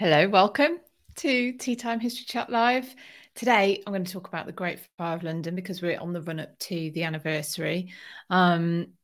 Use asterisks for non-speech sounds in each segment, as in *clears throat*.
Hello, welcome to Tea Time History Chat Live. Today, I'm going to talk about the Great Fire of London because we're on the run up to the anniversary. Um,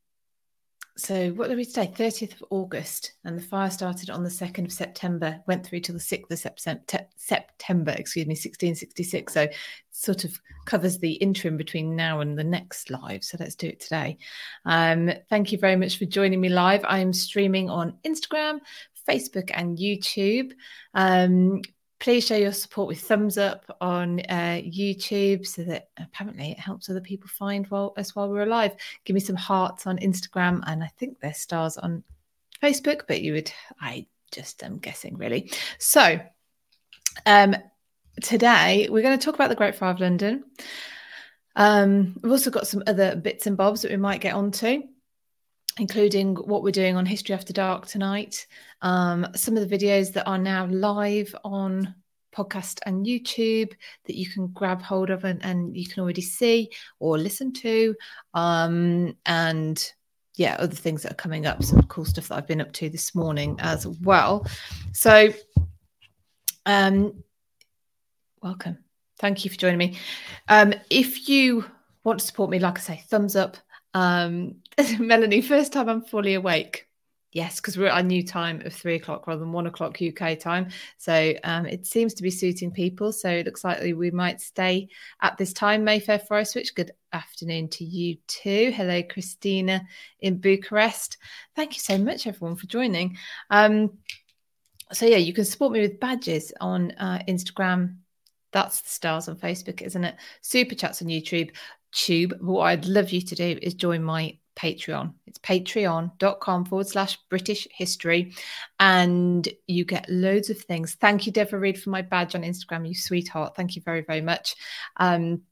so, what are we today? 30th of August, and the fire started on the 2nd of September, went through till the 6th of September, excuse me, 1666. So, sort of covers the interim between now and the next live. So, let's do it today. Um, thank you very much for joining me live. I am streaming on Instagram, Facebook and YouTube. Um, please show your support with thumbs up on uh, YouTube so that apparently it helps other people find while, us while we're alive. Give me some hearts on Instagram and I think there's stars on Facebook, but you would, I just am guessing really. So, um, today we're going to talk about the Great Fire of London. Um, we've also got some other bits and bobs that we might get onto including what we're doing on History After Dark tonight, um, some of the videos that are now live on podcast and YouTube that you can grab hold of and, and you can already see or listen to. Um, and yeah, other things that are coming up, some cool stuff that I've been up to this morning as well. So, um, welcome. Thank you for joining me. Um, if you want to support me, like I say, thumbs up, um, *laughs* Melanie, first time I'm fully awake. Yes, because we're at a new time of three o'clock rather than one o'clock UK time. So um, it seems to be suiting people. So it looks like we might stay at this time. Mayfair Forest Switch, good afternoon to you too. Hello, Christina in Bucharest. Thank you so much, everyone, for joining. Um, so yeah, you can support me with badges on uh, Instagram. That's the stars on Facebook, isn't it? Super chats on YouTube tube, what I'd love you to do is join my Patreon. It's patreon.com forward slash British history. And you get loads of things. Thank you, Deborah Reed, for my badge on Instagram, you sweetheart. Thank you very, very much. Um,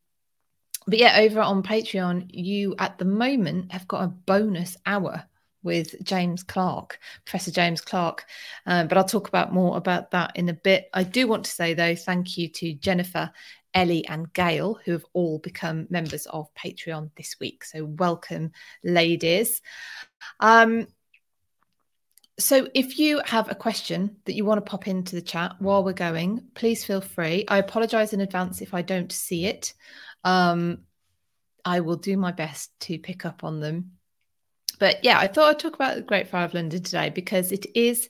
but yeah, over on Patreon, you at the moment have got a bonus hour with James Clark, Professor James Clark. Um, but I'll talk about more about that in a bit. I do want to say, though, thank you to Jennifer Ellie and Gail, who have all become members of Patreon this week. So, welcome, ladies. Um, so, if you have a question that you want to pop into the chat while we're going, please feel free. I apologize in advance if I don't see it. Um, I will do my best to pick up on them. But yeah, I thought I'd talk about the Great Fire of London today because it is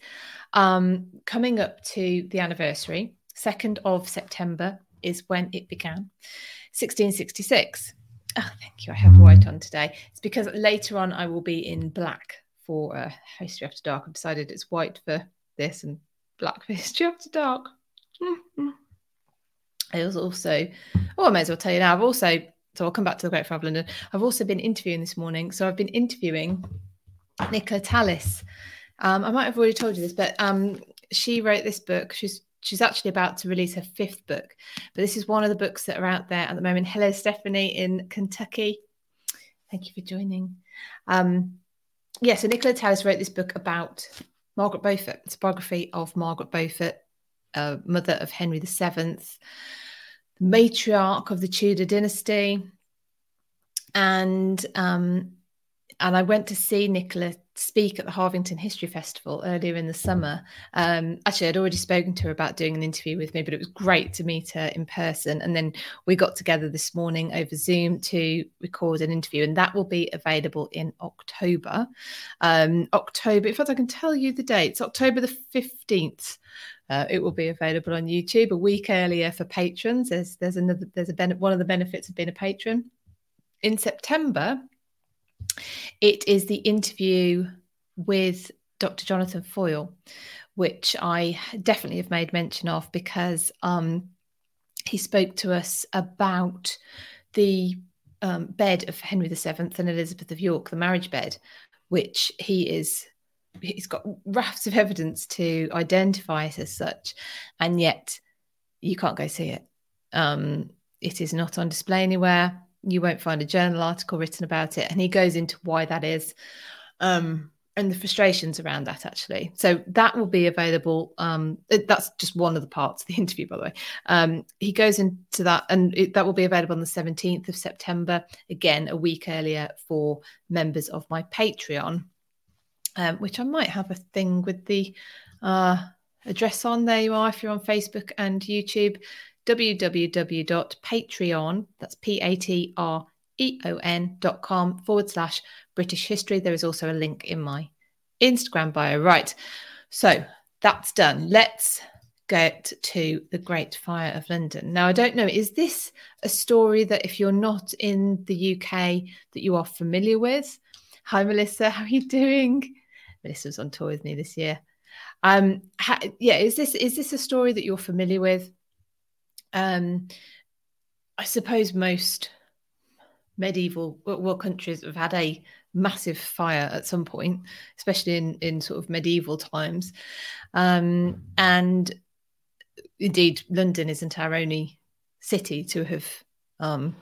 um, coming up to the anniversary, 2nd of September is when it began 1666. Oh, thank you. I have white on today. It's because later on I will be in black for uh, History After Dark. I've decided it's white for this and black for *laughs* History After Dark. Mm-hmm. I was also, oh, I may as well tell you now. I've also, so I'll come back to the Great Fire of London. I've also been interviewing this morning. So I've been interviewing Nicola Tallis. Um, I might have already told you this, but um, she wrote this book. She's she's actually about to release her fifth book, but this is one of the books that are out there at the moment. Hello, Stephanie in Kentucky. Thank you for joining. Um, yeah, so Nicola Tallis wrote this book about Margaret Beaufort. It's a biography of Margaret Beaufort, uh, mother of Henry VII, matriarch of the Tudor dynasty. And um, and I went to see Nicola speak at the Harvington History Festival earlier in the summer. Um, actually, I'd already spoken to her about doing an interview with me, but it was great to meet her in person. And then we got together this morning over Zoom to record an interview, and that will be available in October. Um, October, in fact, I can tell you the dates October the 15th. Uh, it will be available on YouTube a week earlier for patrons. There's there's another there's a ben- one of the benefits of being a patron. In September, it is the interview with Dr. Jonathan Foyle, which I definitely have made mention of because um, he spoke to us about the um, bed of Henry VII and Elizabeth of York, the marriage bed, which he is he's got rafts of evidence to identify it as such, and yet you can't go see it. Um, it is not on display anywhere you won't find a journal article written about it. And he goes into why that is um, and the frustrations around that, actually. So that will be available. Um, that's just one of the parts of the *laughs* interview, by the way. Um, he goes into that, and it, that will be available on the 17th of September, again, a week earlier for members of my Patreon, um, which I might have a thing with the. Uh, address on. There you are if you're on Facebook and YouTube www.patreon, that's P A T R E O N dot com forward slash British history. There is also a link in my Instagram bio. Right. So that's done. Let's get to the Great Fire of London. Now, I don't know, is this a story that if you're not in the UK that you are familiar with? Hi, Melissa. How are you doing? Melissa's on tour with me this year. Um, ha- yeah, is this is this a story that you're familiar with? Um, I suppose most medieval well countries have had a massive fire at some point, especially in in sort of medieval times, um, and indeed London isn't our only city to have um,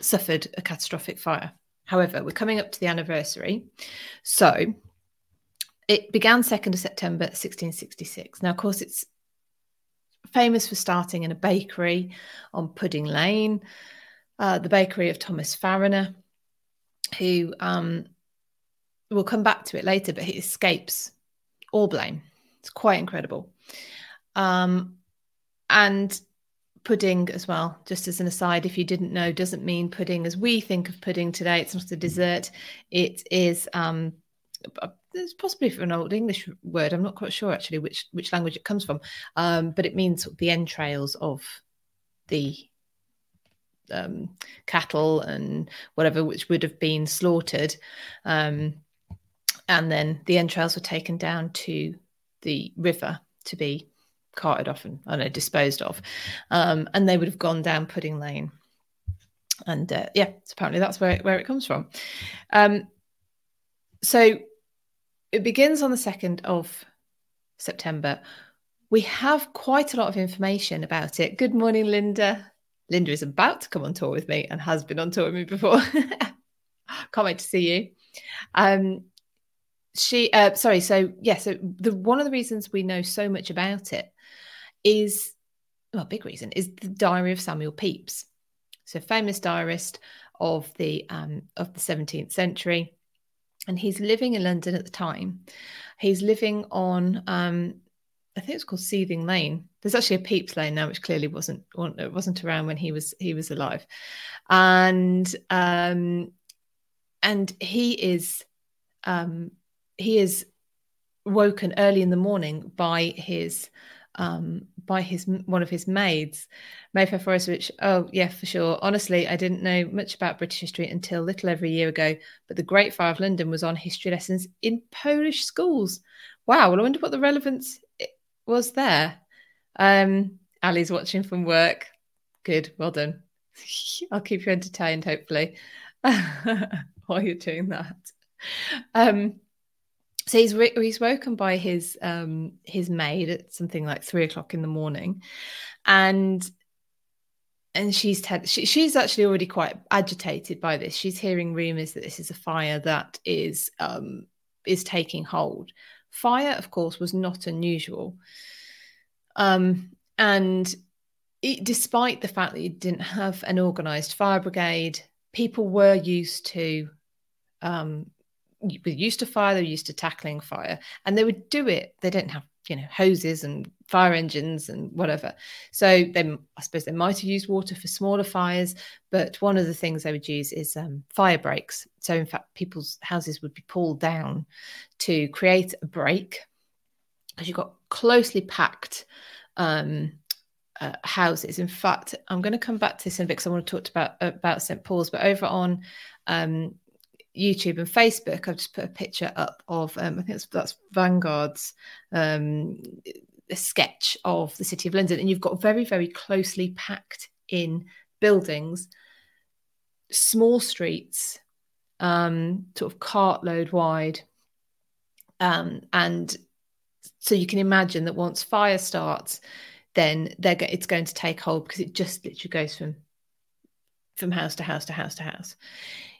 suffered a catastrophic fire. However, we're coming up to the anniversary, so it began 2nd of September 1666. Now, of course, it's famous for starting in a bakery on Pudding Lane, uh, the bakery of Thomas Fariner, who um, we'll come back to it later, but he escapes all blame. It's quite incredible. Um, and pudding as well, just as an aside, if you didn't know, doesn't mean pudding as we think of pudding today. It's not a dessert. It is um, it's possibly from an old English word. I'm not quite sure actually which which language it comes from, um, but it means the entrails of the um, cattle and whatever which would have been slaughtered, um, and then the entrails were taken down to the river to be carted off and I know disposed of, um, and they would have gone down Pudding Lane. And uh, yeah, apparently that's where where it comes from. Um, so it begins on the 2nd of September. We have quite a lot of information about it. Good morning, Linda. Linda is about to come on tour with me and has been on tour with me before. *laughs* Can't wait to see you. Um, she, uh, sorry, so yeah, so the one of the reasons we know so much about it is, well, big reason is the Diary of Samuel Pepys. So famous diarist of the um, of the 17th century and he's living in London at the time. He's living on, um, I think it's called Seething Lane. There's actually a Pepys Lane now, which clearly wasn't it wasn't around when he was he was alive, and um, and he is um, he is woken early in the morning by his um, by his one of his maids, Mayfair Forest, which oh yeah for sure. Honestly, I didn't know much about British history until little over a year ago. But the Great Fire of London was on history lessons in Polish schools. Wow, well I wonder what the relevance was there. Um, Ali's watching from work. Good, well done. *laughs* I'll keep you entertained, hopefully, *laughs* while you're doing that. Um, so he's he's woken by his um his maid at something like three o'clock in the morning, and and she's te- she, she's actually already quite agitated by this. She's hearing rumors that this is a fire that is um is taking hold. Fire, of course, was not unusual, um, and it, despite the fact that you didn't have an organised fire brigade, people were used to um, were used to fire, they're used to tackling fire, and they would do it. They didn't have you know hoses and fire engines and whatever. So they, I suppose, they might have used water for smaller fires, but one of the things they would use is um, fire breaks. So in fact, people's houses would be pulled down to create a break because you've got closely packed um, uh, houses. In fact, I'm going to come back to this in a bit because I want to talk about about St Paul's, but over on um, YouTube and Facebook, I've just put a picture up of um, I think that's, that's Wyngaerde's um, sketch of the city of London, and you've got very very closely packed in buildings, small streets, um, sort of cartload wide, um, and so you can imagine that once fire starts, then they're go- it's going to take hold because it just literally goes from from house to house to house to house.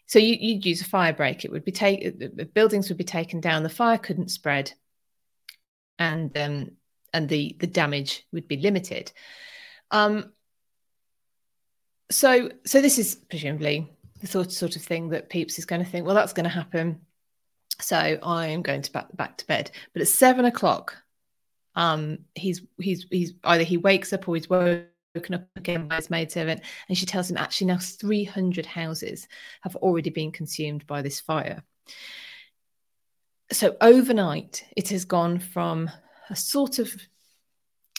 So you, would use a fire break. It would be taken. The buildings would be taken down. The fire couldn't spread, and um, and the the damage would be limited. Um, so so this is presumably the sort sort of thing that Pepys is going to think. Well, that's going to happen. So I am going to back back to bed. But at seven o'clock, um, he's he's he's either he wakes up or he's woken up again by his maidservant, and she tells him actually now 300 houses have already been consumed by this fire. So overnight, it has gone from a sort of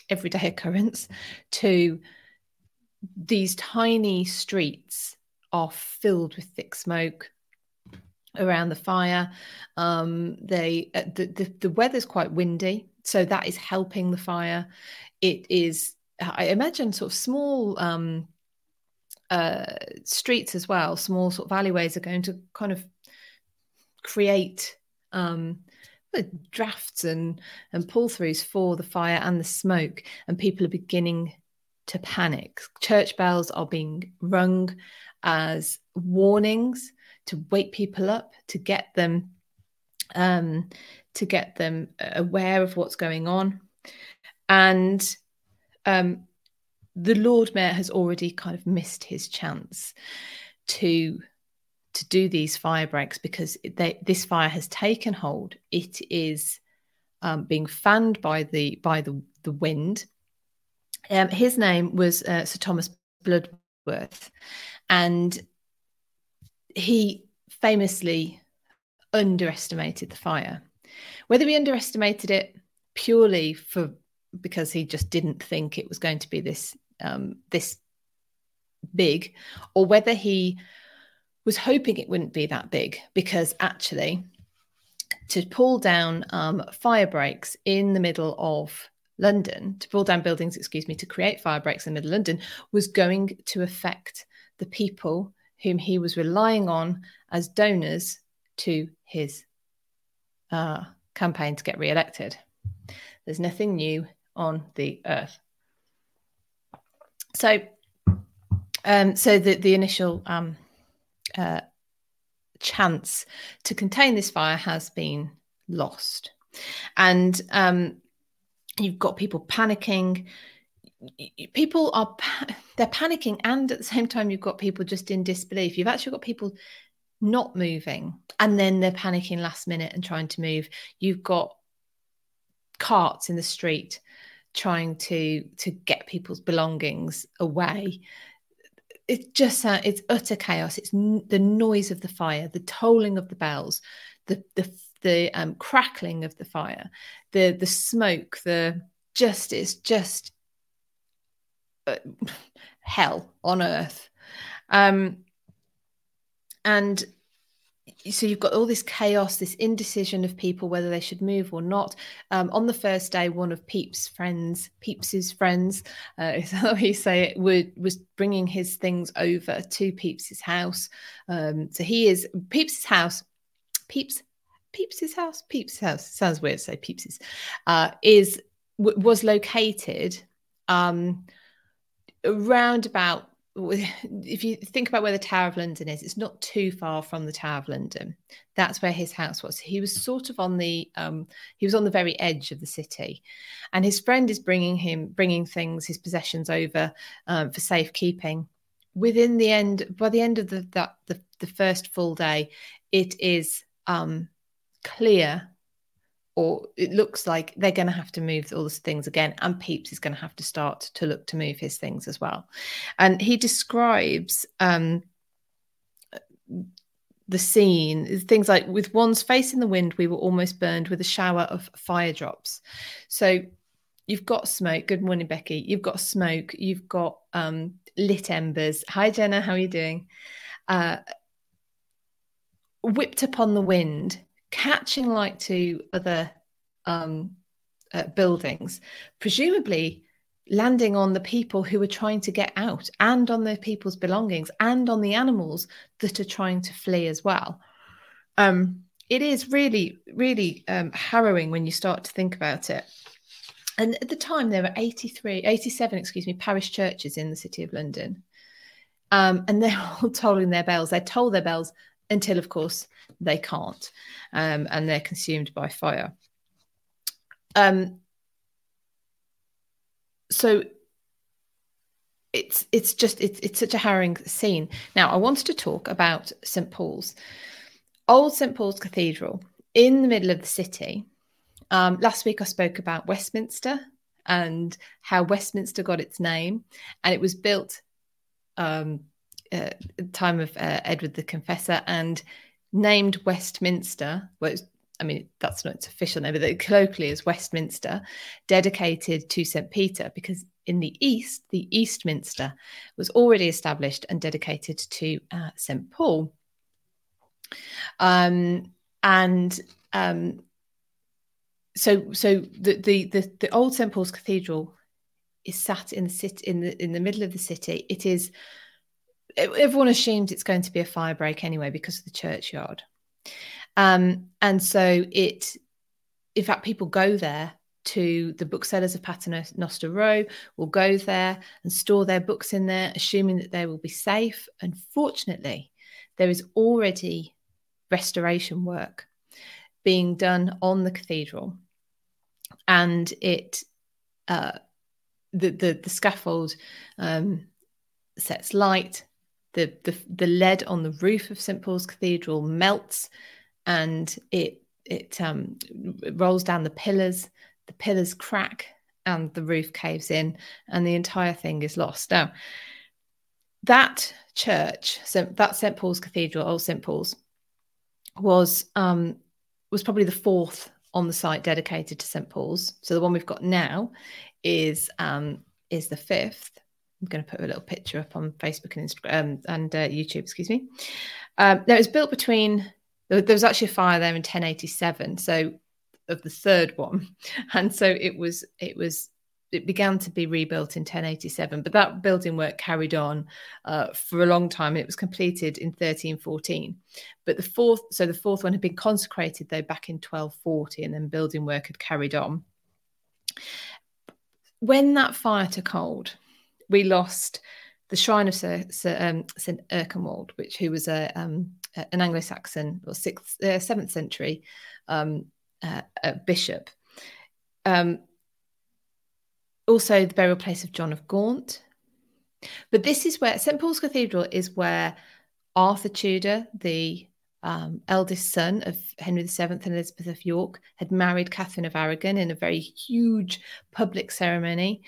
everyday *laughs* occurrence to these tiny streets are filled with thick smoke around the fire. Um, they uh, the, the the weather's quite windy, so that is helping the fire. It is, I imagine, sort of small um, uh, streets as well, small sort of alleyways are going to kind of create um, drafts and and pull throughs for the fire and the smoke, and people are beginning to panic. Church bells are being rung as warnings to wake people up, to get them um, to get them aware of what's going on. And um, the Lord Mayor has already kind of missed his chance to to do these fire breaks because they, this fire has taken hold. It is um, being fanned by the by the the wind. Um, his name was uh, Sir Thomas Bloodworth, and he famously underestimated the fire. Whether he underestimated it purely for because he just didn't think it was going to be this um, this big, or whether he was hoping it wouldn't be that big, because actually, to pull down um, fire breaks in the middle of London, to pull down buildings, excuse me, to create fire breaks in the middle of London was going to affect the people whom he was relying on as donors to his uh, campaign to get re-elected. There's nothing new on the earth. So, um, so the the initial um, uh, chance to contain this fire has been lost, and um, you've got people panicking. People are they're panicking, and at the same time, you've got people just in disbelief. You've actually got people not moving and then they're panicking last minute and trying to move you've got carts in the street trying to to get people's belongings away. It's just uh, it's utter chaos. It's n- the noise of the fire the tolling of the bells the the the um, crackling of the fire the the smoke the just it's just uh, *laughs* hell on earth. Um and so you've got all this chaos, this indecision of people whether they should move or not. Um, on the first day, one of Pepys' friends, Pepys's friends, uh, *laughs* is how he say it, would, was bringing his things over to Pepys's house. Um, so he is Pepys's house. Pepys, Pepys's house, Pepys' house sounds weird to say Pepys's. Uh, is w- was located um, around about if you think about where the Tower of London is, it's not too far from the Tower of London. That's where his house was. He was sort of on the um, he was on the very edge of the city, and his friend is bringing him bringing things, his possessions over um, for safekeeping. Within the end, by the end of the that the, the first full day, it is um, clear or it looks like they're going to have to move all those things again and Pepys is going to have to start to look to move his things as well. And he describes um, the scene things like with one's face in the wind we were almost burned with a shower of fire drops. So you've got smoke. Good morning becky. You've got smoke. You've got um, lit embers. Hi jenna. How are you doing? Uh, whipped upon the wind catching light to other um, uh, buildings, presumably landing on the people who are trying to get out and on the people's belongings and on the animals that are trying to flee as well. Um, it is really, really um, harrowing when you start to think about it. And at the time, there were 83, 87, excuse me, parish churches in the city of London. Um, and they're *laughs* all tolling their bells. They toll their bells until, of course, they can't, um, and they're consumed by fire. Um, so it's it's just it's it's such a harrowing scene. Now, I wanted to talk about St Paul's, old St Paul's Cathedral in the middle of the city. Um, last week I spoke about Westminster and how Westminster got its name, and it was built um, uh, time of uh, Edward the Confessor and named Westminster. Well, I mean, that's not its official name, but colloquially as Westminster, dedicated to St. Peter, because in the East, the Eastminster was already established and dedicated to uh, St. Paul. Um, and um, so, so the, the, the the old St. Paul's Cathedral is sat in the city in the in the middle of the city. It is everyone assumes it's going to be a fire break anyway because of the churchyard. Um, and so it, in fact, people go there to the booksellers of Paternoster Row, will go there and store their books in there, assuming that they will be safe. Unfortunately, there is already restoration work being done on the cathedral, and it uh, the, the the scaffold um, sets light. The, the the lead on the roof of St Paul's Cathedral melts and it it um, rolls down the pillars. The pillars crack and the roof caves in, and the entire thing is lost. Now, that church, so that St Paul's Cathedral, Old St Paul's, was um, was probably the fourth on the site dedicated to St Paul's. So the one we've got now is um, is the fifth. I'm going to put a little picture up on Facebook and Instagram um, and uh, YouTube. Excuse me. Um, it was built between there was actually a fire there in 1087 so of the third one *laughs* and so it was it was it began to be rebuilt in 1087 but that building work carried on uh, for a long time it was completed in 1314 but the fourth so the fourth one had been consecrated though back in 1240 and then building work had carried on when that fire took hold we lost the shrine of Sir, Sir um, St Erkenwald, which who was a um, an Anglo-Saxon or sixth, uh, seventh century um, uh, bishop. Um, also, the burial place of John of Gaunt. But this is where St Paul's Cathedral is where Arthur Tudor, the um, eldest son of Henry VII and Elizabeth of York, had married Catherine of Aragon in a very huge public ceremony.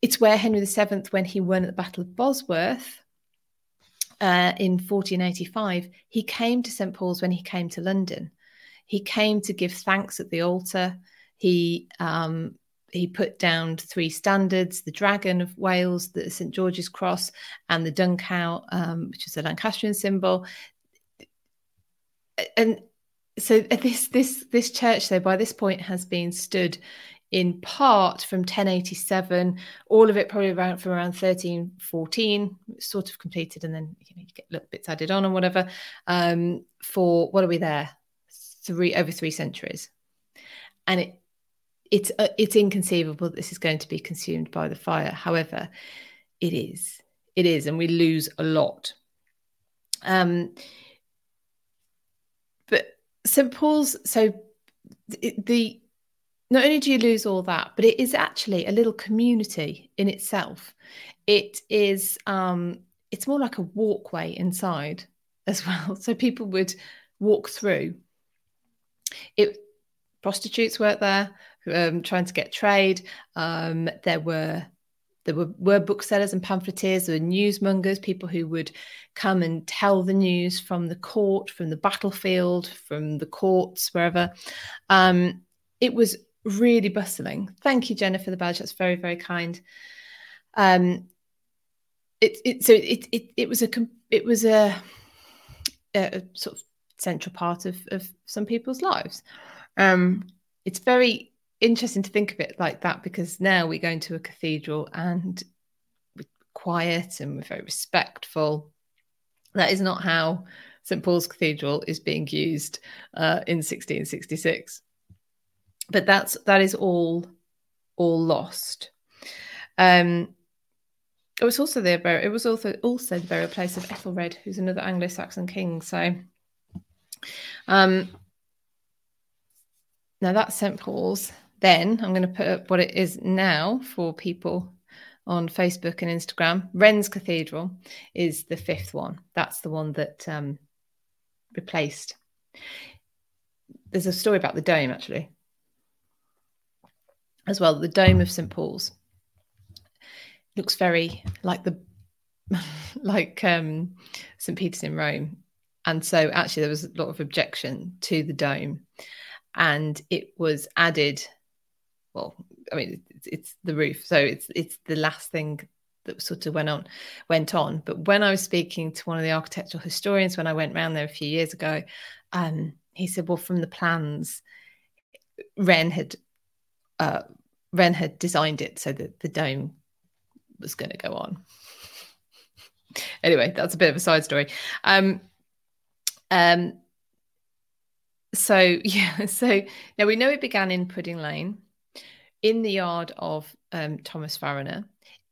It's where Henry VII, when he won at the Battle of Bosworth, uh, in 1485, he came to St. Paul's when he came to London. He came to give thanks at the altar. He um, he put down three standards: the Dragon of Wales, the St George's Cross, and the Dun Cow, um, which is a Lancastrian symbol. And so this this this church, though, by this point has been stood in part from 1087, all of it probably around from around 1314, sort of completed, and then you know you get little bits added on and whatever. Um, for what are we there? Three over three centuries, and it it's uh, it's inconceivable that this is going to be consumed by the fire. However, it is, it is, and we lose a lot. Um, but St Paul's, so the, the not only do you lose all that, but it is actually a little community in itself. It is um it's more like a walkway inside as *laughs* well. So people would walk through. It prostitutes worked there, um, trying to get trade. Um, there were there were, were booksellers and pamphleteers, there were newsmongers, people who would come and tell the news from the court, from the battlefield, from the courts, wherever. Um, it was really bustling. Thank you, Jennifer for the badge. That's very, very kind. Um, it, it so it, it it was a it was a, a sort of central part of of some people's lives. Um, it's very interesting to think of it like that because now we go into a cathedral and we're quiet and we're very respectful. That is not how St Paul's Cathedral is being used uh, in 1666 but that's that is all all lost. Um, it was also the it was also also the burial place of Ethelred, who's another Anglo-Saxon king. So, um, now that's St Paul's. Then I'm going to put up what it is now for people on Facebook and Instagram. Wren's Cathedral is the fifth one. That's the one that um, replaced. There's a story about the dome actually as well. The dome of St Paul's looks very like the *laughs* like um, St Peter's in Rome, and so actually there was a lot of objection to the dome, and it was added. Well, I mean, it's, it's the roof, so it's it's the last thing that sort of went on went on. But when I was speaking to one of the architectural historians when I went round there a few years ago, um, he said, "Well, from the plans, Wren had uh, Wren had designed it so that the dome was going to go on." anyway, that's a bit of a side story. Um, um, so *laughs* yeah, so now we know it began in Pudding Lane, in the yard of um, Thomas Fariner.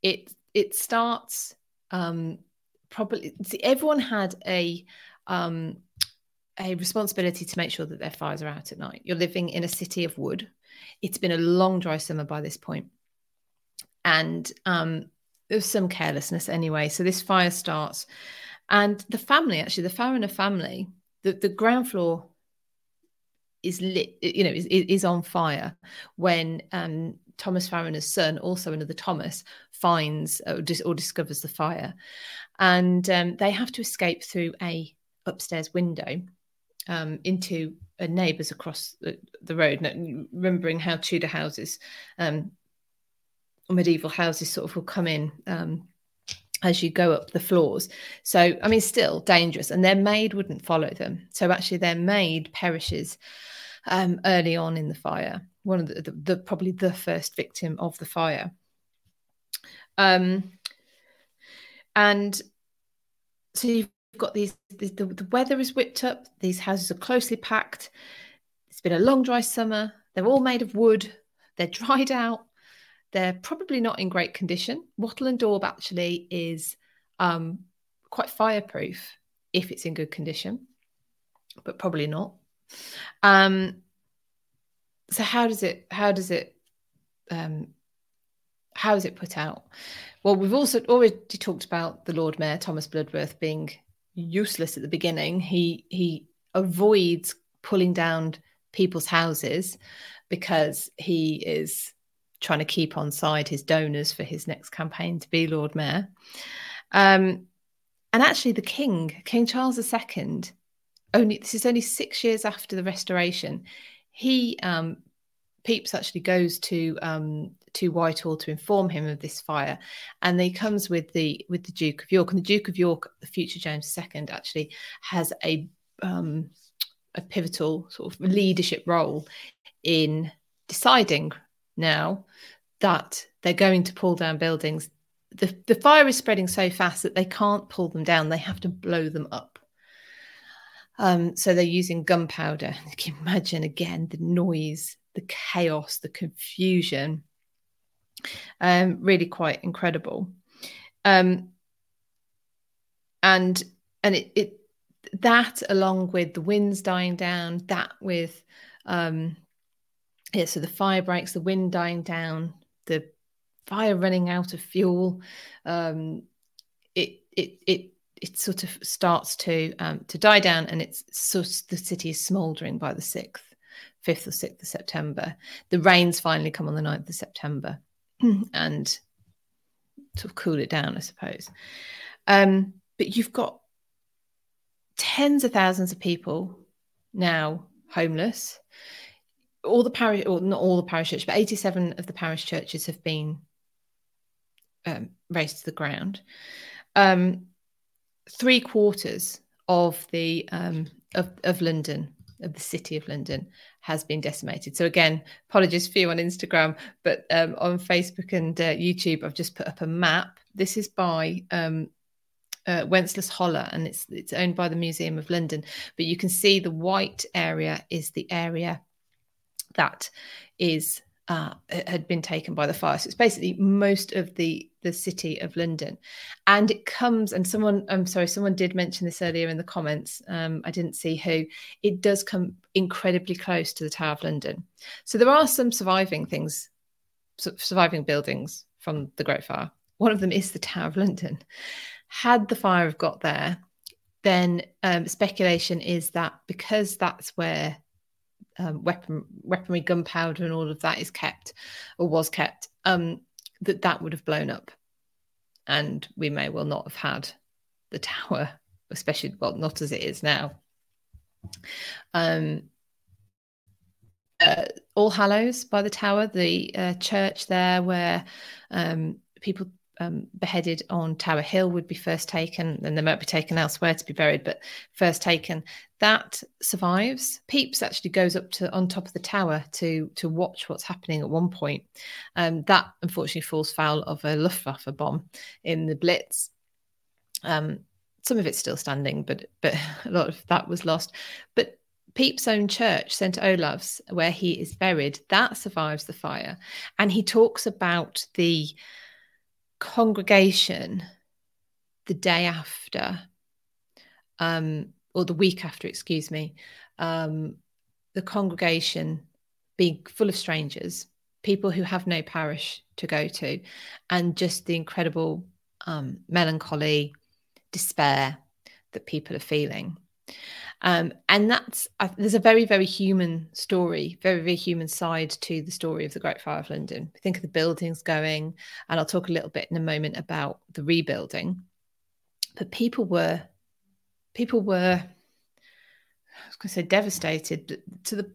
It it starts um, probably. See, everyone had a um, a responsibility to make sure that their fires are out at night. You're living in a city of wood. It's been a long dry summer by this point, and um, there was some carelessness anyway. So this fire starts, and the family actually, the Fariner family, the, the ground floor is lit, you know, is, is on fire when um, Thomas Fariner's son, also another Thomas, finds or, dis- or discovers the fire, and um, they have to escape through a upstairs window um, into neighbours across the, the road. remembering how Tudor houses um, medieval houses sort of will come in um, as you go up the floors. So, I mean, still dangerous. And their maid wouldn't follow them. So, actually, their maid perishes um, early on in the fire. One of the, the, the, probably the first victim of the fire. Um, and so you've got these. The, the, the weather is whipped up. These houses are closely packed. It's been a long, dry summer. They're all made of wood. They're *laughs* dried out. They're probably not in great condition. Wattle and daub actually is um, quite fireproof if it's in good condition, but probably not. Um, so how does it how does it um, how is it put out? Well, we've also already talked about the Lord Mayor Thomas Bloodworth being useless at the beginning. He he avoids pulling down people's houses because he is trying to keep on side his donors for his next campaign to be Lord Mayor. Um, and actually, the King, King Charles II, only this is only six years after the Restoration. He um, Pepys actually goes to um, to Whitehall to inform him of this fire, and he comes with the with the Duke of York, and the Duke of York, the future James II, actually has a um, a pivotal sort of leadership role in deciding now that they're going to pull down buildings. The, the fire is spreading so fast that they can't pull them down, they have to blow them up. Um, so they're using gunpowder. *laughs* You can imagine again the noise, the chaos, the confusion. Um, really quite incredible. Um, and and it, it that along with the winds dying down, that with um, yeah, so the fire breaks, the wind dying down, the fire running out of fuel. Um, it it it it sort of starts to um, to die down, and it's of, the city is smouldering by the sixth, fifth or sixth of September. The rains finally come on the 9th of September, and sort of cool it down, I suppose. Um, but you've got tens of thousands of people now homeless all the parish, or not all the parish churches, but 87 of the parish churches have been um, razed to the ground. Um, three quarters of the um, of, of London, of the city of London, has been decimated. So again, apologies for you on Instagram, but um, on Facebook and uh, YouTube, I've just put up a map. This is by um, uh, Wenceslas Hollar, and it's it's owned by the Museum of London. But you can see the white area is the area that is uh, had been taken by the fire. So it's basically most of the the city of London, and it comes. And someone, I'm sorry, someone did mention this earlier in the comments. Um, I didn't see who. It does come incredibly close to the Tower of London. So there are some surviving things, surviving buildings from the Great Fire. One of them is the Tower of London. Had the fire have got there, then um, speculation is that because that's where um, weapon weaponry, gunpowder, and all of that is kept or was kept, um, that that would have blown up, and we may well not have had the tower, *laughs* especially well, not as it is now. Um, uh, All Hallows by the Tower, the uh, church there where um, people um, beheaded on Tower Hill would be first taken, and they might be taken elsewhere to be buried, but first taken. That survives. Pepys actually goes up to on top of the tower to to watch what's happening at one point. Um, that unfortunately falls foul of a Luftwaffe bomb in the Blitz. Um, some of it's still standing, but but *laughs* a lot of that was lost. But Pepys' own church, St. Olave's, where he is buried, that survives the fire. And he talks about the congregation the day after, um, or the week after, excuse me, um, the congregation being full of strangers, people who have no parish to go to, and just the incredible um, melancholy, despair that people are feeling. Um, and that's uh, there's a very very human story, very very human side to the story of the Great Fire of London. Think of the buildings going, and I'll talk a little bit in a moment about the rebuilding. But people were people were I was going to say devastated to the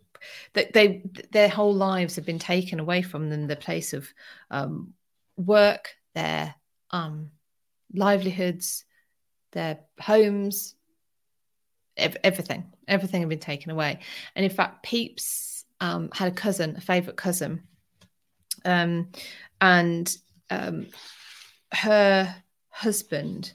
that they their whole lives have been taken away from them, the place of um, work, their um, livelihoods, their homes, everything, everything had been taken away. And in fact, Pepys um, had a cousin, a favourite cousin, um, and um, her husband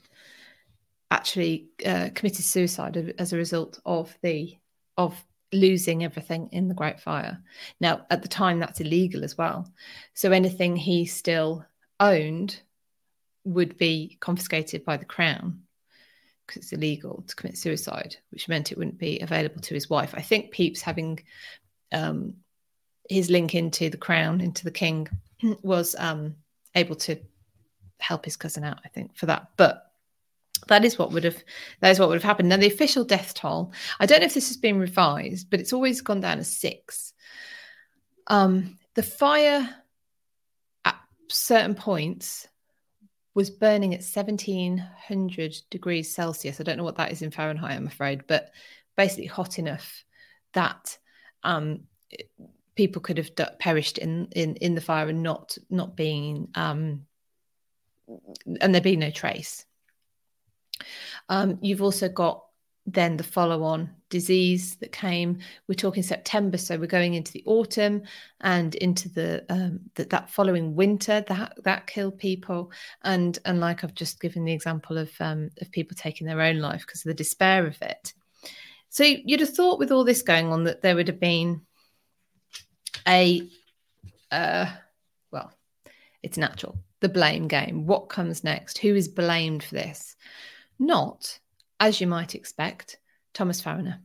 actually uh, committed suicide as a result of the of losing everything in the Great Fire. Now, at the time, that's illegal as well. So anything he still owned would be confiscated by the crown because it's illegal to commit suicide, which meant it wouldn't be available to his wife. I think Pepys having um, his link into the crown, into the king, *clears throat* was um, able to help his cousin out. I think for that, but that is what would have that is what would have happened. Now the official death toll. I don't know if this has been revised, but it's always gone down as six. Um, the fire at certain points was burning at 1700 degrees Celsius. I don't know what that is in Fahrenheit, I'm afraid, but basically hot enough that um, people could have perished in, in in the fire and not not being um, and there be no trace. Um, you've also got then the follow on disease that came. We're talking September, so we're going into the autumn and into the, um, the that following winter that that killed people. And and like I've just given the example of um, of people taking their own life because of the despair of it. So you'd have thought with all this going on that there would have been a uh, well, it's natural the blame game. What comes next? Who is blamed for this? Not as you might expect, Thomas Fariner.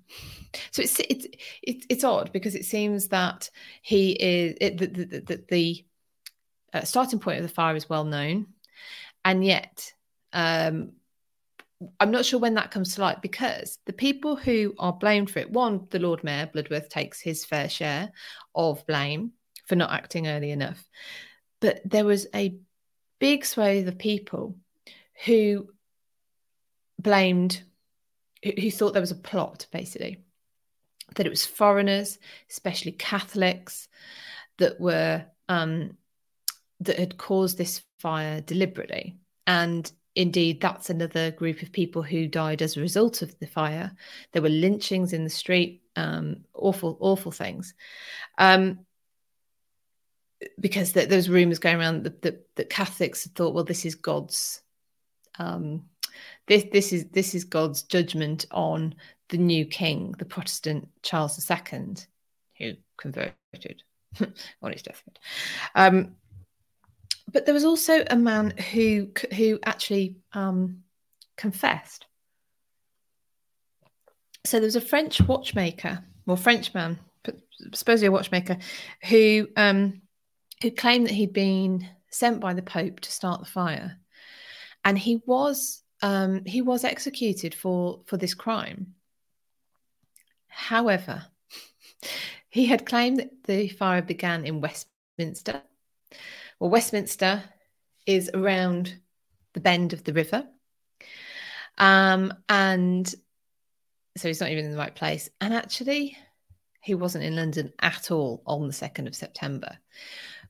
So it's it's it's, it's odd because it seems that he is it, the the, the, the uh, starting point of the fire is well known, and yet um, I'm not sure when that comes to light because the people who are blamed for it, one, the Lord Mayor Bloodworth takes his fair share of blame for not acting early enough, but there was a big swathe of people who blamed, who, thought there was a plot, basically, that it was foreigners, especially Catholics, that were um, that had caused this fire deliberately. And indeed, that's another group of people who died as a result of the fire. There were lynchings in the street, um, awful, awful things. Um, because there was rumors going around that, that, that Catholics thought, well, this is God's um, this this is this is God's judgment on the new king, the Protestant Charles II, who converted on his deathbed. Um, but there was also a man who who actually um, confessed. So there was a French watchmaker, or Frenchman, supposedly a watchmaker, who um, who claimed that he'd been sent by the Pope to start the fire, and he was um, he was executed for for this crime. However, *laughs* he had claimed that the fire began in Westminster. Well, Westminster is around the bend of the river. Um, and so he's not even in the right place. And actually, he wasn't in London at all on the 2nd of September.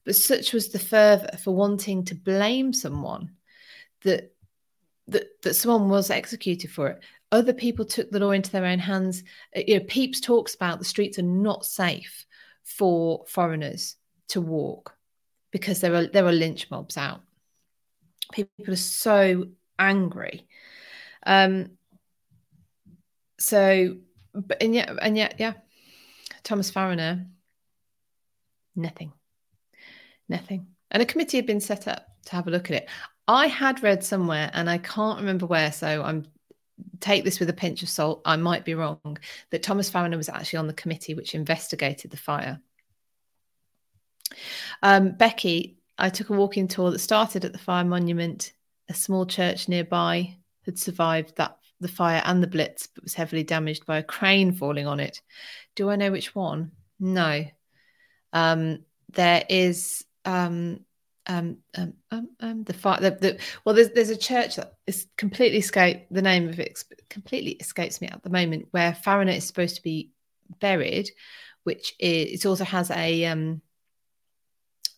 But such was the fervour for wanting to blame someone that that that someone was executed for it. Other people took the law into their own hands. Uh, you know, talks about the streets are not safe for foreigners to walk because there are there are lynch mobs out. People are so angry. Um, so, but and yet, and yet, yeah, Thomas Farriner, nothing, nothing. And a committee had been set up to have a look at it. I had read somewhere, and I can't remember where, so I'm take this with a pinch of salt. I might be wrong. That Thomas Farriner was actually on the committee which investigated the fire. Um, Becky, I took a walking tour that started at the fire monument. A small church nearby had survived that the fire and the blitz, but was heavily damaged by a crane falling on it. Do I know which one? No. Um, there is um, um, um, um, um, the fire. The, the, well, there's there's a church that is completely escaped. The name of it completely escapes me at the moment. Where Farriner is supposed to be buried, which is it also has a um.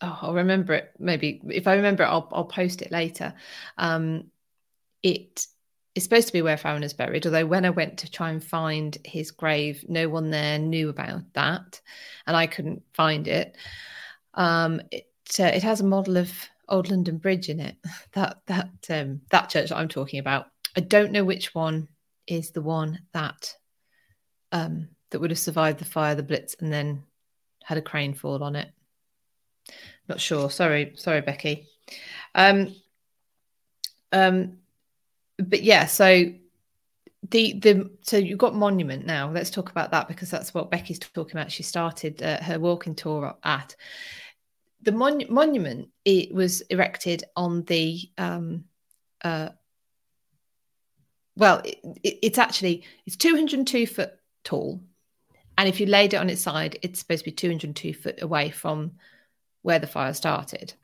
Oh, I'll remember it. Maybe if I remember it, I'll I'll post it later. Um, it is supposed to be where Farriner is buried. Although when I went to try and find his grave, no one there knew about that, and I couldn't find it. Um, it, uh, it has a model of Old London Bridge in it. *laughs* That that um, that church that I'm talking about. I don't know which one is the one that um, that would have survived the fire, the blitz, and then had a crane fall on it. Not sure. Sorry, sorry, Becky. Um, um, but yeah, so the the so you've got monument now. Let's talk about that because that's what Becky's talking about. She started uh, her walking tour at the mon- monument it was erected on the um, uh, well it, it, it's actually it's 202 foot tall and if you laid it on its side it's supposed to be 202 foot away from where the fire started.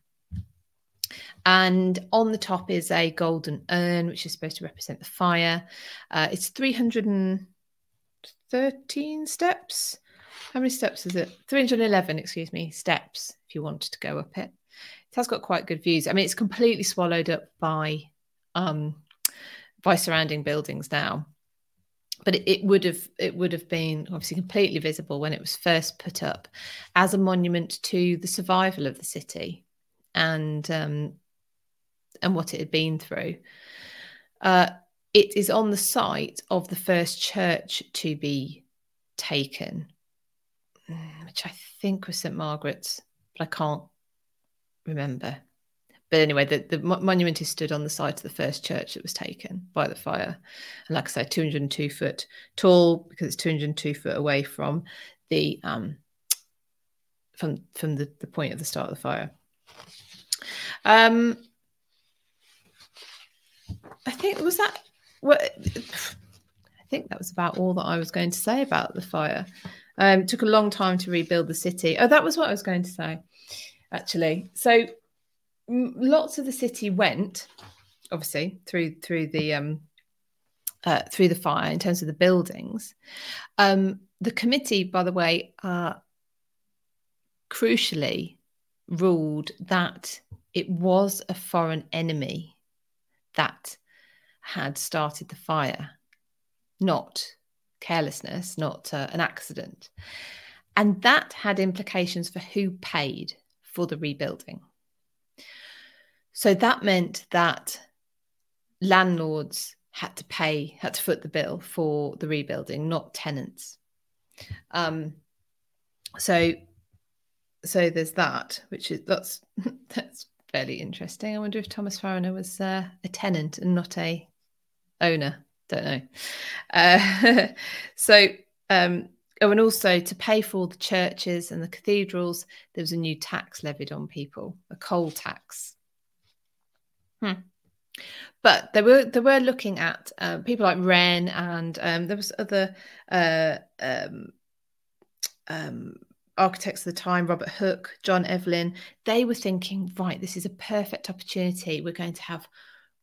And on the top is a golden urn which is supposed to represent the fire. Uh, it's 313 steps how many steps is it? 311, excuse me, steps if you wanted to go up it. It has got quite good views. I mean, it's completely swallowed up by um by surrounding buildings now. But it, would have it would have been obviously completely visible when it was first put up as a monument to the survival of the city and um and what it had been through. Uh, it is on the site of the first church to be taken which I think was St Margaret's, but I can't remember. But anyway, the, the monument is stood on the site of the first church that was taken by the fire. And like I said, 202 foot tall because it's 202 foot away from the um, from from the, the point of the start of the fire. Um, I think was that what *sighs* I think that was about all that I was going to say about the fire. Um, took a long time to rebuild the city. Oh, that was what I was going to say, actually. So m- lots of the city went, obviously, through through the um, uh, through the fire in terms of the buildings. Um, the committee, by the way, uh, crucially ruled that it was a foreign enemy that had started the fire, not carelessness, not uh, an accident. And that had implications for who paid for the rebuilding. So that meant that landlords had to pay, had to foot the bill for the rebuilding, not tenants. Um, so, so there's that, which is that's *laughs* that's fairly interesting. I wonder if Thomas Farriner was uh, a tenant and not a owner don't know. Uh, *laughs* so, um, oh, and also to pay for the churches and the cathedrals, there was a new tax levied on people, a coal tax. Hmm. But they were they were looking at uh, people like Wren and um, there was other uh, um, um, architects of the time, Robert Hooke, John Evelyn, they were thinking, right, this is a perfect opportunity. We're going to have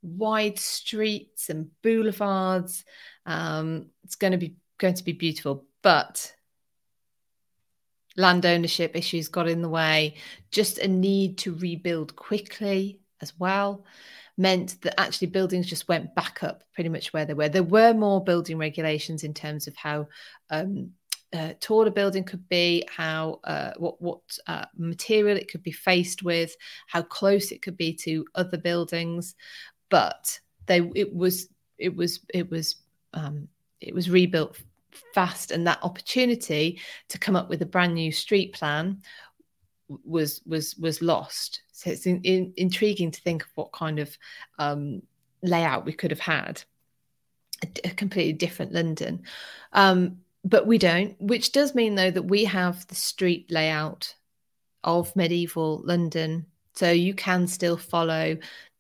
wide streets and boulevards. Um, it's going to be going to be beautiful, but land ownership issues got in the way. Just a need to rebuild quickly as well meant that actually buildings just went back up pretty much where they were. There were more building regulations in terms of how um, uh, tall a building could be, how uh, what what uh, material it could be faced with, how close it could be to other buildings, but they it was it was it was um, it was rebuilt fast, and that opportunity to come up with a brand new street plan was was was lost. So it's in, in, intriguing to think of what kind of um, layout we could have had. A, a completely different London, um, but we don't. Which does mean though that we have the street layout of medieval London, so you can still follow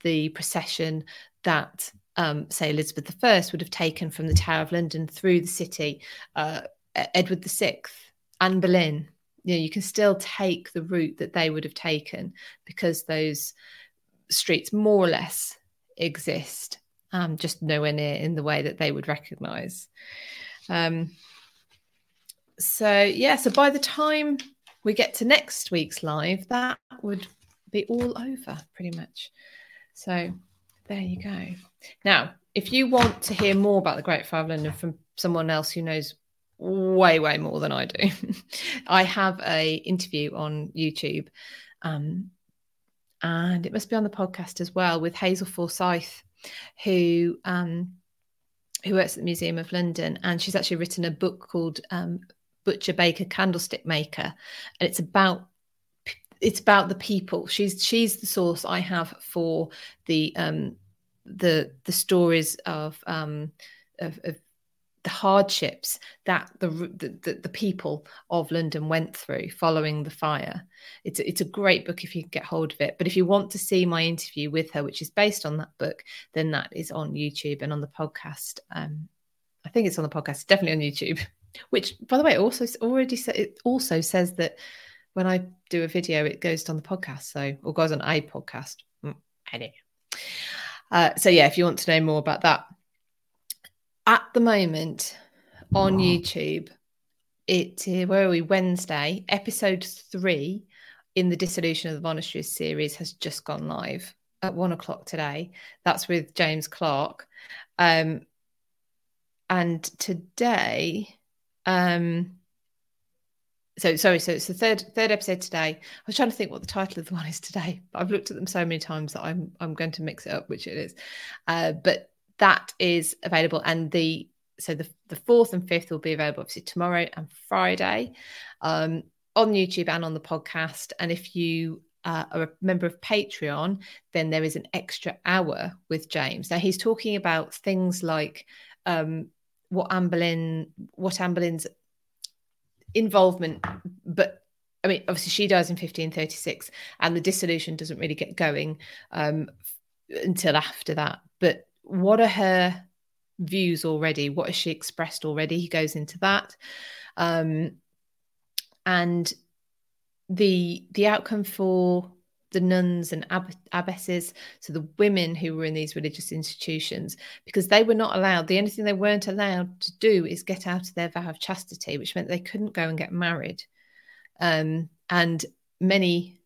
the procession that um, say Elizabeth I would have taken from the Tower of London through the city, uh, Edward VI, Anne Boleyn, you know you can still take the route that they would have taken because those streets more or less exist um, just nowhere near in the way that they would recognize. Um, so yeah so by the time we get to next week's live that would be all over pretty much so there you go. Now if you want to hear more about the great fire of london from someone else who knows way way more than i do *laughs* i have a interview on youtube um, and it must be on the podcast as well with hazel forsyth who um, who works at the museum of london and she's actually written a book called um, butcher baker candlestick maker and it's about it's about the people she's she's the source i have for the um the the stories of um of, of the hardships that the, the, the people of London went through following the fire. It's it's a great book if you get hold of it. But if you want to see my interview with her, which is based on that book, then that is on YouTube and on the podcast. Um, I think it's on the podcast, definitely on YouTube. *laughs* Which, by the way, also already sa- it also says that when I do a video, it goes on the podcast, so or goes on a podcast. Mm, anyway. Uh, so yeah, if you want to know more about that, at the moment on YouTube, it where are we? Wednesday, episode three in the Dissolution of the Monasteries series has just gone live at one o'clock today. That's with James Clark. Um, and today, um, so sorry, so it's the third third episode today. I was trying to think what the title of the *laughs* one is today. I've looked at them so many times that I'm I'm going to mix it up, which it is. Uh, but that is available and the so the, the fourth and fifth will be available obviously tomorrow and friday um, on youtube and on the podcast and if you uh, are a member of patreon then there is an extra hour with james now he's talking about things like um, what Anne Boleyn what Anne Boleyn's involvement but I mean, obviously, she dies in 1536, and the dissolution doesn't really get going um, until after that. But what are her views already? What has she expressed already? He goes into that. Um, and the the outcome for the nuns and abb- abbesses, so the women who were in these religious institutions, because they were not allowed, the only thing they weren't allowed to do is get out of their vow of chastity, which meant they couldn't go and get married. Um, and many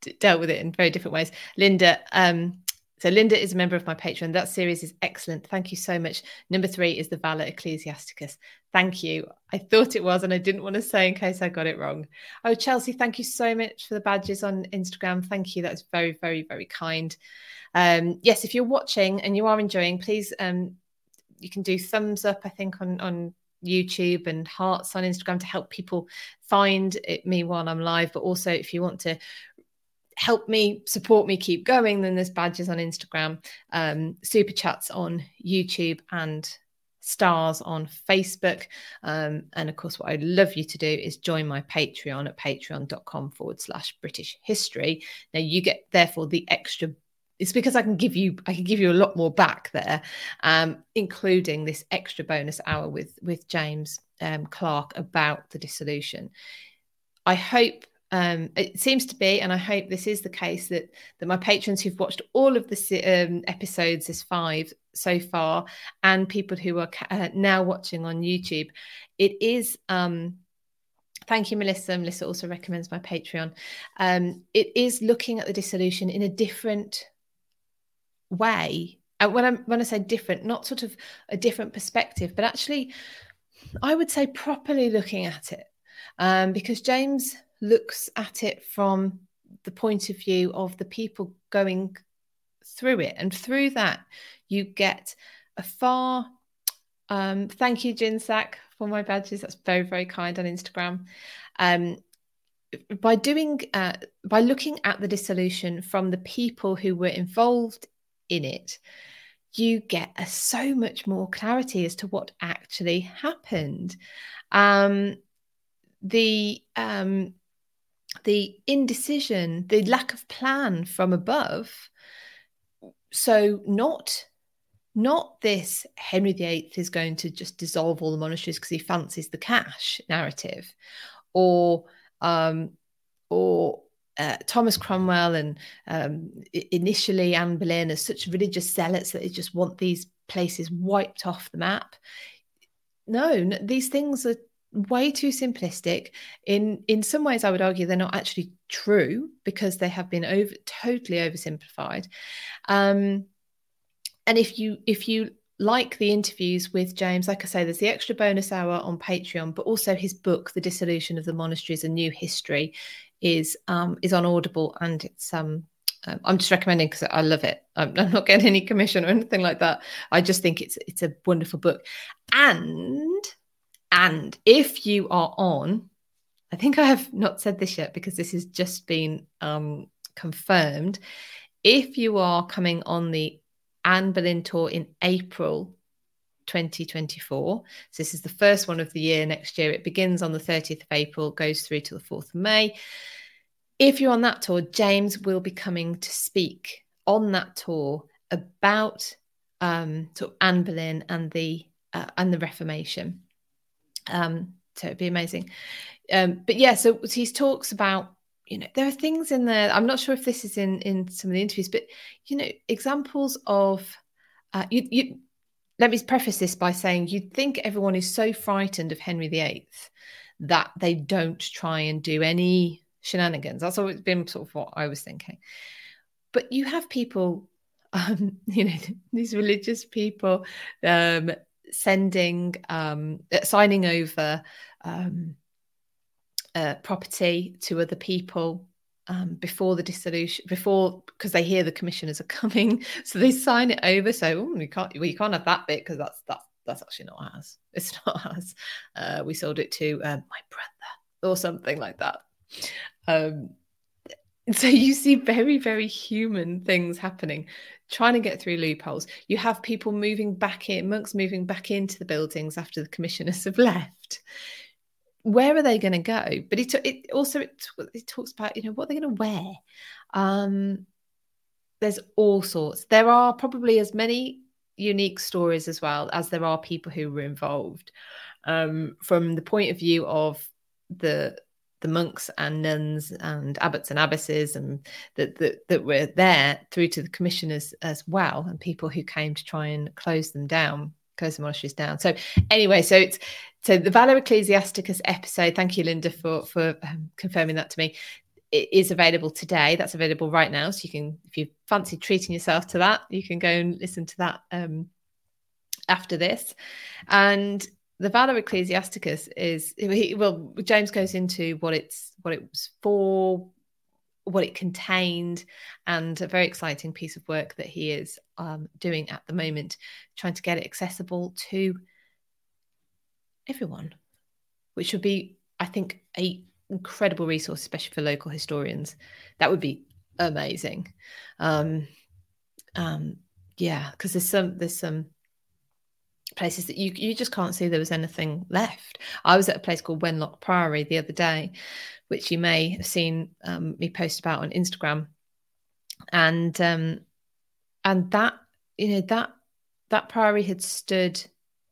d- dealt with it in very different ways. Linda, um, so Linda is a member of my Patreon. That series is excellent. Thank you so much. Number three is the Valor Ecclesiasticus. Thank you. I thought it was, and I didn't want to say in case I got it wrong. Oh, Chelsea, thank you so much for the badges on Instagram. Thank you. That's very, very, very kind. Um, yes, if you're watching and you are enjoying, please um, you can do thumbs up, I think, on on YouTube and hearts on Instagram to help people find it, me while I'm live. But also, if you want to help me support me keep going then there's badges on instagram um, super chats on youtube and stars on facebook. Um, and of course what i'd love you to do is join my patreon at patreon.com forward slash british history. Now you get therefore the extra it's because i can give you i can give you a lot more back there um, including this extra bonus hour with with james um, clark about the dissolution. I hope um, it seems to be, and I hope this is the case that that my patrons who've watched all of the um, episodes, this five so far, and people who are uh, now watching on YouTube, it is. Um, thank you, Melissa. Melissa also recommends my Patreon. Um, it is looking at the dissolution in a different way. And when I when I say different, not sort of a different perspective, but actually, I would say properly looking at it, um, because James looks at it from the point of view of the people going through it. And through that, you get a far, um, thank you, Jinsak, for my badges. That's very, very kind on Instagram. Um, by doing, uh, by looking at the dissolution from the people who were involved in it, you get a, so much more clarity as to what actually happened. Um, the um, the indecision, the lack of plan from above. So not not this Henry VIII is going to just dissolve all the monasteries because he fancies the cash narrative, or um, or uh, Thomas Cromwell and um, initially Anne Boleyn as such religious zealots that they just want these places wiped off the map. No, these things are way too simplistic in in some ways i would argue they're not actually true because they have been over totally oversimplified um and if you if you like the interviews with james like i say there's the extra bonus hour on patreon but also his book the dissolution of the monasteries a new history is um is on audible and it's um, um I'm just recommending because I love it. I'm, I'm, not getting any commission or anything like that. I just think it's it's a wonderful book, and and if you are on, I think I have not said this yet because this has just been um, confirmed. If you are coming on the Anne Boleyn tour in April 2024, so this is the first one of the year next year. It begins on the 30th of April, goes through to the 4th of May. If you're on that tour, James will be coming to speak on that tour about um, sort of Anne Boleyn and the uh, and the Reformation. Um, so it'd be amazing. Um, but yeah, so he talks about you know there are things in there. I'm not sure if this is in in some of the interviews, but you know examples of uh, you you. Let me preface this by saying you'd think everyone is so frightened of Henry VIII that they don't try and do any shenanigans. That's always been sort of what I was thinking. But you have people, *laughs* um, you know, *laughs* these religious people um, sending, um, uh, signing over um, uh, property to other people um, before the dissolution, before because they hear the commissioners are coming, *laughs* so they sign it over. So oh, we can't, well, can't have that bit because that's that's that's actually not ours. *laughs* It's not ours. Uh, we sold it to uh, my brother or something like that. Um, *laughs* so you see very very human things happening trying to get through loopholes. You have people moving back in, monks moving back into the buildings after the commissioners have *laughs* left. Where are they going to go? But it, it also it, it, talks about you know what they're going to wear. Um, there's all sorts. There are probably as many unique stories as well as there are people who were involved. Um, from the point of view of the the monks and nuns and abbots and abbesses and that, that that were there through to the commissioners as well and people who came to try and close them down close the monasteries down. So anyway so it's so the valor ecclesiasticus episode thank you linda for for um, confirming that to me it is available today. That's available right now. So you can if you fancy treating yourself to that you can go and listen to that um after this. And the Valor Ecclesiasticus is well, James goes into what it's what it was for, what it contained, and a very exciting piece of work that he is um, doing at the moment, trying to get it accessible to everyone, which would be, I think, a incredible resource, especially for local historians. That would be amazing. Um, um, yeah, because there's some there's some places that you you just can't see there was anything left. I was at a place called Wenlock Priory the other day, which you may have seen um, me post about on Instagram, and um, and that you know that that priory had stood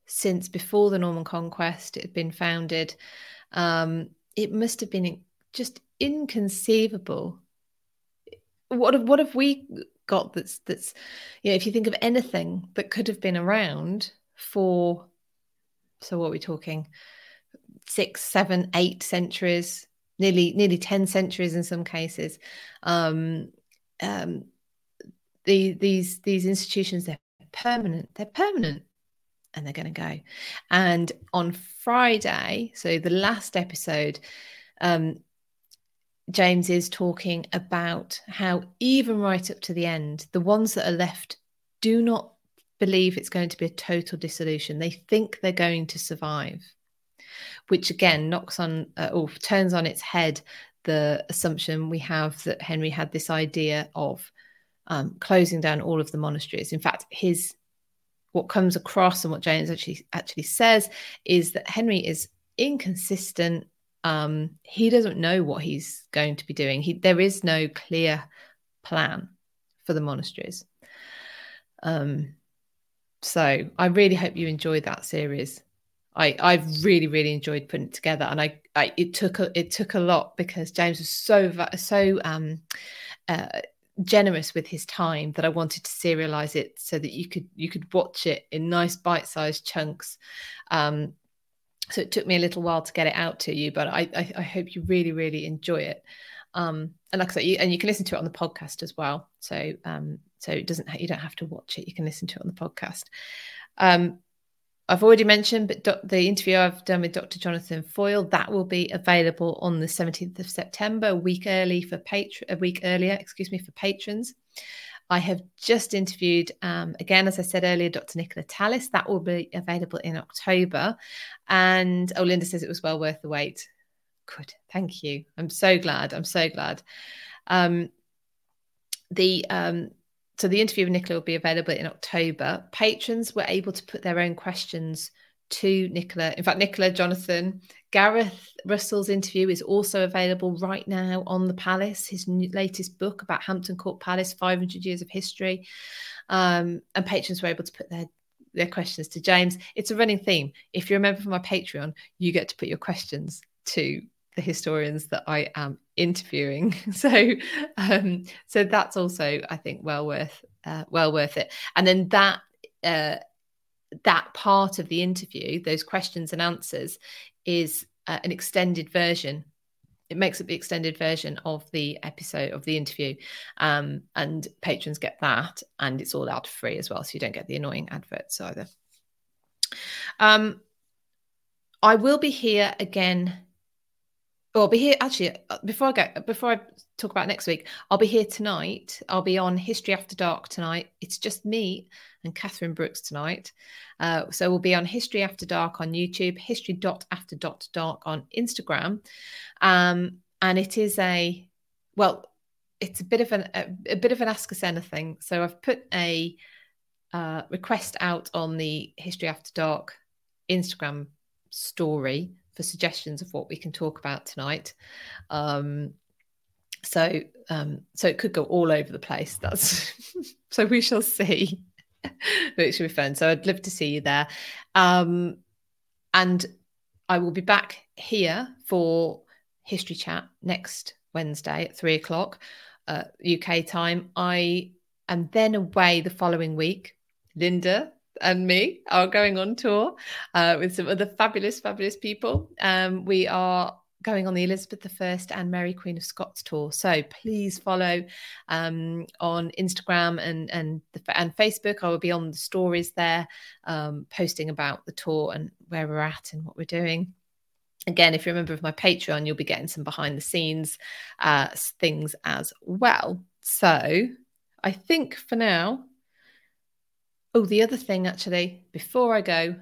since before the Norman conquest. It had been founded. Um, it must have been just inconceivable. What have, what have we got that's that's you know if you think of anything that could have been around for so what are we talking? Six seven eight centuries nearly nearly 10 centuries in some cases. Um, um, the, these these institutions they're permanent they're permanent and they're going to go. And on friday so the last episode um, James is talking about how, even right up to the end, the ones that are left do not believe it's going to be a total dissolution. They think they're going to survive, which again knocks on uh, or turns on its head the assumption we have that Henry had this idea of um, closing down all of the monasteries. In fact, his what comes across and what James actually actually says is that Henry is inconsistent um, he doesn't know what he's going to be doing. He, there is no clear plan for the monasteries. Um, so I really hope you enjoyed that series. I I've really really enjoyed putting it together, and I, I it took a, it took a lot because James was so so um, uh, generous with his time that I wanted to serialize it so that you could you could watch it in nice bite sized chunks. Um, so it took me a little while to get it out to you but i i, I hope you really really enjoy it um and like i said you, and you can listen to it on the podcast as well so um so it doesn't you don't have to watch it you can listen to it on the podcast um I've already mentioned, but do- the interview I've done with Dr. Jonathan Foyle that will be available on the 17th of September, a week early for patron, a week earlier, excuse me, for patrons. I have just interviewed, um, again, as I said earlier, Dr. Nicola Tallis. That will be available in October. And oh, Linda says it was well worth the wait. Good. Thank you. I'm so glad. I'm so glad. Um, the um, so the interview with Nicola will be available in October. Patrons were able to put their own questions to Nicola. In fact, Nicola, Jonathan, Gareth Russell's interview is also available right now on the Palace, his latest book about Hampton Court Palace, 500 years of history. Um, and patrons were able to put their their questions to James. It's a running theme. If you're a member of my Patreon, you get to put your questions to the historians that I am interviewing. *laughs* So, um, so that's also, I think, well worth uh, well worth it. And then that uh, that part of the interview, those questions and answers, is uh, an extended version. It makes up the extended version of the episode of the interview, um, and patrons get that, and it's all ad free as well, so you don't get the annoying adverts either. Um, I will be here again. Well, I'll be here actually. Uh, before I go, before I talk about next week, I'll be here tonight. I'll be on History After Dark tonight. It's just me and Catherine Brooks tonight. Uh, so we'll be on History After Dark on YouTube, History Dot After Dot Dark on Instagram, um, and it is a well, it's a bit of an a, a, bit of an ask us anything. So I've put a uh, request out on the History After Dark Instagram story for suggestions of what we can talk about tonight. Um, so um, so it could go all over the place. That's *laughs* so we shall see. but *laughs* it should be fun. So I'd love to see you there. Um, and I will be back here for History Chat next Wednesday at three o'clock uh, UK time. I am then away the following week. Linda and me are going on tour uh, with some other fabulous, fabulous people. Um, we are going on the Elizabeth I and Mary Queen of Scots tour. So please follow um, on Instagram and and the, and Facebook. I will be on the stories there, um, posting about the tour and where we're at and what we're doing. Again, if you're a member of my Patreon, you'll be getting some behind the scenes uh, things as well. So I think for now. Oh, the other thing actually, before I go,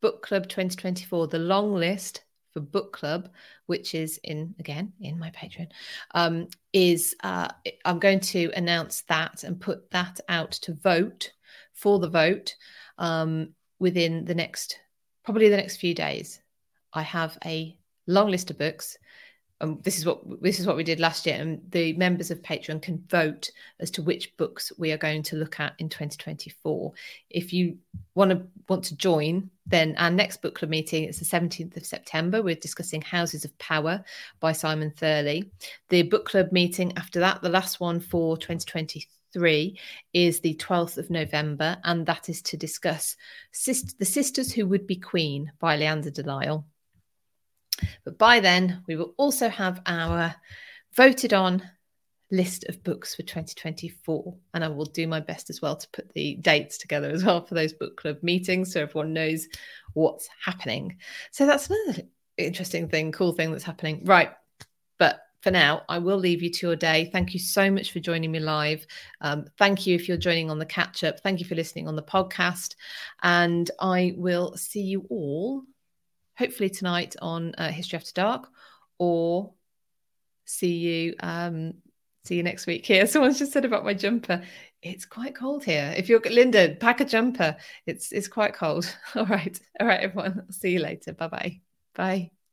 Book Club 2024, the long list for book club, which is in again in my Patreon, um, is uh, I'm going to announce that and put that out to vote for the vote um, within the next probably the next few days. I have a long list of books um, this is what this is what we did last year, and the members of Patreon can vote as to which books we are going to look at in 2024. If you want to want to join, then our next book club meeting is the 17th of September. We're discussing Houses of Power by Simon Thurley. The book club meeting after that, the last one for 2023, is the 12th of November, and that is to discuss The Sisters Who Would Be Queen by Leanda de Lisle. But by then, we will also have our voted on list of books for 2024. And I will do my best as well to put the dates together as well for those book club meetings so everyone knows what's happening. So that's another interesting thing, cool thing that's happening. Right. But for now, I will leave you to your day. Thank you so much for joining me live. Um, thank you if you're joining on the catch up. Thank you for listening on the podcast. And I will see you all hopefully tonight on uh, History After Dark, or see you um, see you next week *laughs* here. Someone's just said about my jumper. It's quite cold here. If you're Linda, pack a jumper. It's it's quite cold. *laughs* All right, all right, everyone. I'll see you later. Bye-bye. Bye.